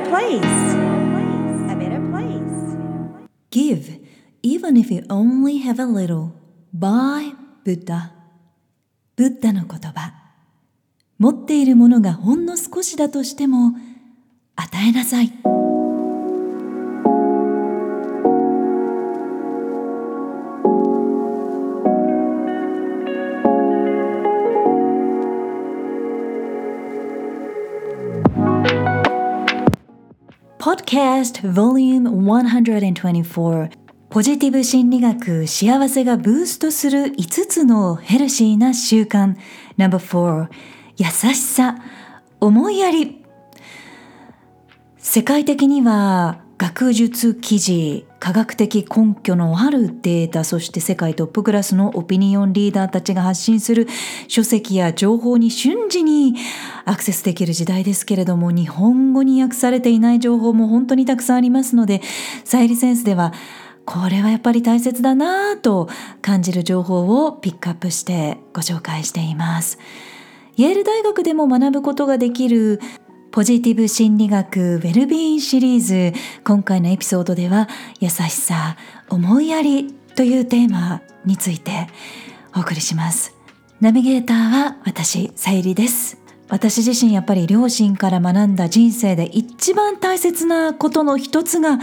better place. A better place. Give, even if you only have a little. by Buddha. ブッダの言葉。持っているものがほんの少しだとしても、与えなさい。Podcast Volume 124ポジティブ心理学幸せがブーストする5つのヘルシーな習慣。No.4 優しさ思いやり。世界的には学術記事科学的根拠のあるデータそして世界トップクラスのオピニオンリーダーたちが発信する書籍や情報に瞬時にアクセスできる時代ですけれども日本語に訳されていない情報も本当にたくさんありますのでサイリセンスではこれはやっぱり大切だなぁと感じる情報をピックアップしてご紹介しています。イェール大学でも学ぶことができるポジティブ心理学ウェルビーンシリーズ。今回のエピソードでは優しさ思いやりというテーマについてお送りします。ナビゲーターは私さゆりです。私自身やっぱり両親から学んだ人生で一番大切なことの一つが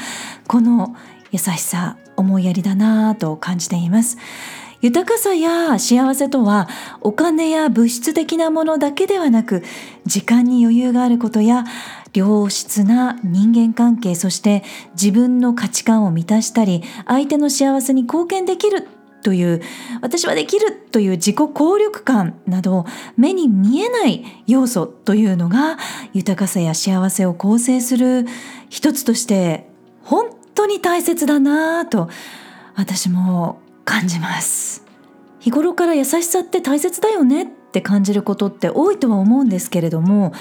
この優しさ思いやりだなぁと感じています。豊かさや幸せとはお金や物質的なものだけではなく時間に余裕があることや良質な人間関係そして自分の価値観を満たしたり相手の幸せに貢献できるという私はできるという自己効力感など目に見えない要素というのが豊かさや幸せを構成する一つとして本当に大切だなぁと私も感じます。日頃から優しさって大切だよねって感じることって多いとは思うんですけれども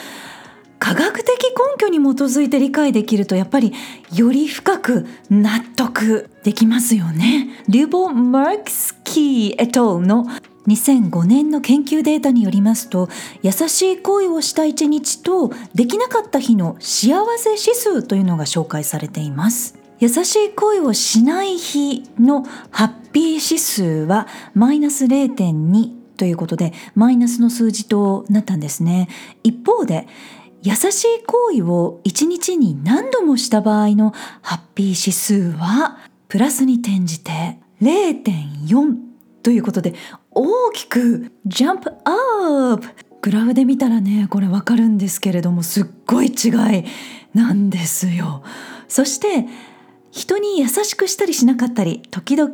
科学的根拠に基づいて理解できるとやっぱりより深く納得できますよね。リュボ・マークスキー・エトーの2005年の研究データによりますと優しい行為をした一日とできなかった日の幸せ指数というのが紹介されています。優しい恋をしない日のハッピー指数はマイナス0.2ということでマイナスの数字となったんですね。一方で優しい行為を1日に何度もした場合のハッピー指数はプラスに転じて0.4ということで大きくジャンプアップ。グラフで見たらねこれわかるんですけれどもすっごい違いなんですよ。そして人に優しくしたりしなかったり時々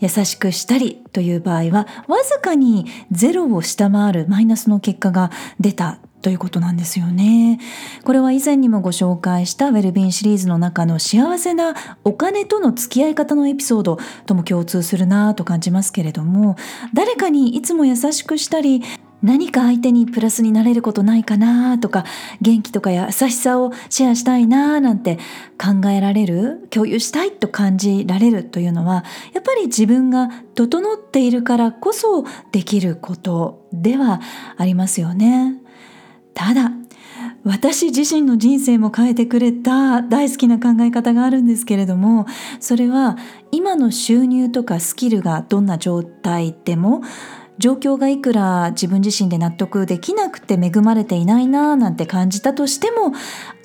優しくしたりという場合はわずかにゼロを下回るマイナスの結果が出たということなんですよね。これは以前にもご紹介したウェルビンシリーズの中の幸せなお金との付き合い方のエピソードとも共通するなぁと感じますけれども誰かにいつも優しくしたり何か相手にプラスになれることないかなとか元気とか優しさをシェアしたいななんて考えられる共有したいと感じられるというのはやっぱり自分が整っているからこそできることではありますよね。ただ私自身の人生も変えてくれた大好きな考え方があるんですけれどもそれは今の収入とかスキルがどんな状態でも状況がいくら自分自身で納得できなくて恵まれていないなぁなんて感じたとしても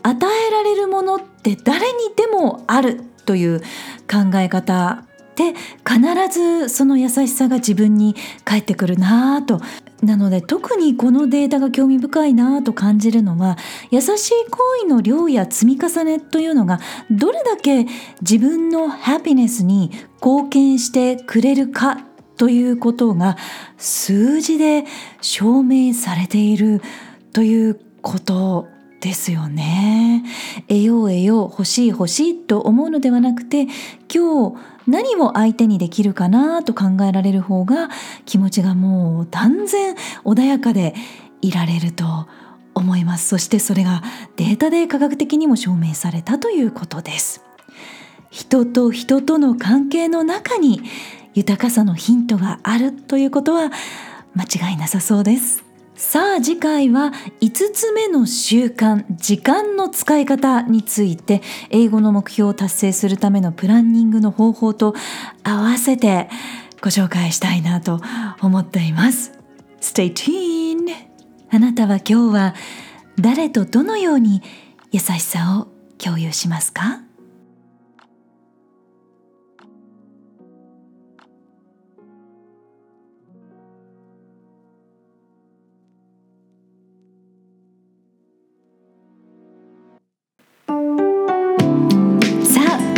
与えられるものって誰にでもあるという考え方で必ずその優しさが自分に返ってくるなぁとなので特にこのデータが興味深いなぁと感じるのは優しい行為の量や積み重ねというのがどれだけ自分のハピネスに貢献してくれるかということが数字で証明されているということですよね。得よう得よう欲しい欲しいと思うのではなくて今日何を相手にできるかなと考えられる方が気持ちがもう断然穏やかでいられると思いますそしてそれがデータで科学的にも証明されたということです人と人との関係の中に豊かさのヒントがあるということは間違いなさそうです。さあ次回は5つ目の習慣時間の使い方について英語の目標を達成するためのプランニングの方法と合わせてご紹介したいなと思っています。Stay tuned! あなたは今日は誰とどのように優しさを共有しますか？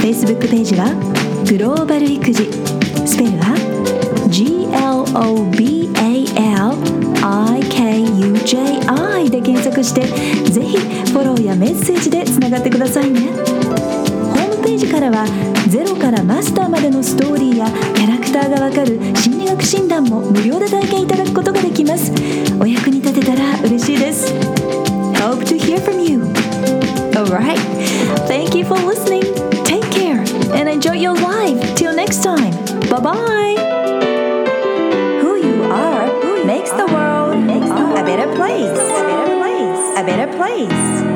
Facebook ページはグローバル育児。スペルは GLOBALIKUJI で検索してぜひフォローやメッセージでつながってくださいね。ホームページからはゼロからマスターまでのストーリーやキャラクターがわかる心理学診断も無料で体験いただくことができます。Better place.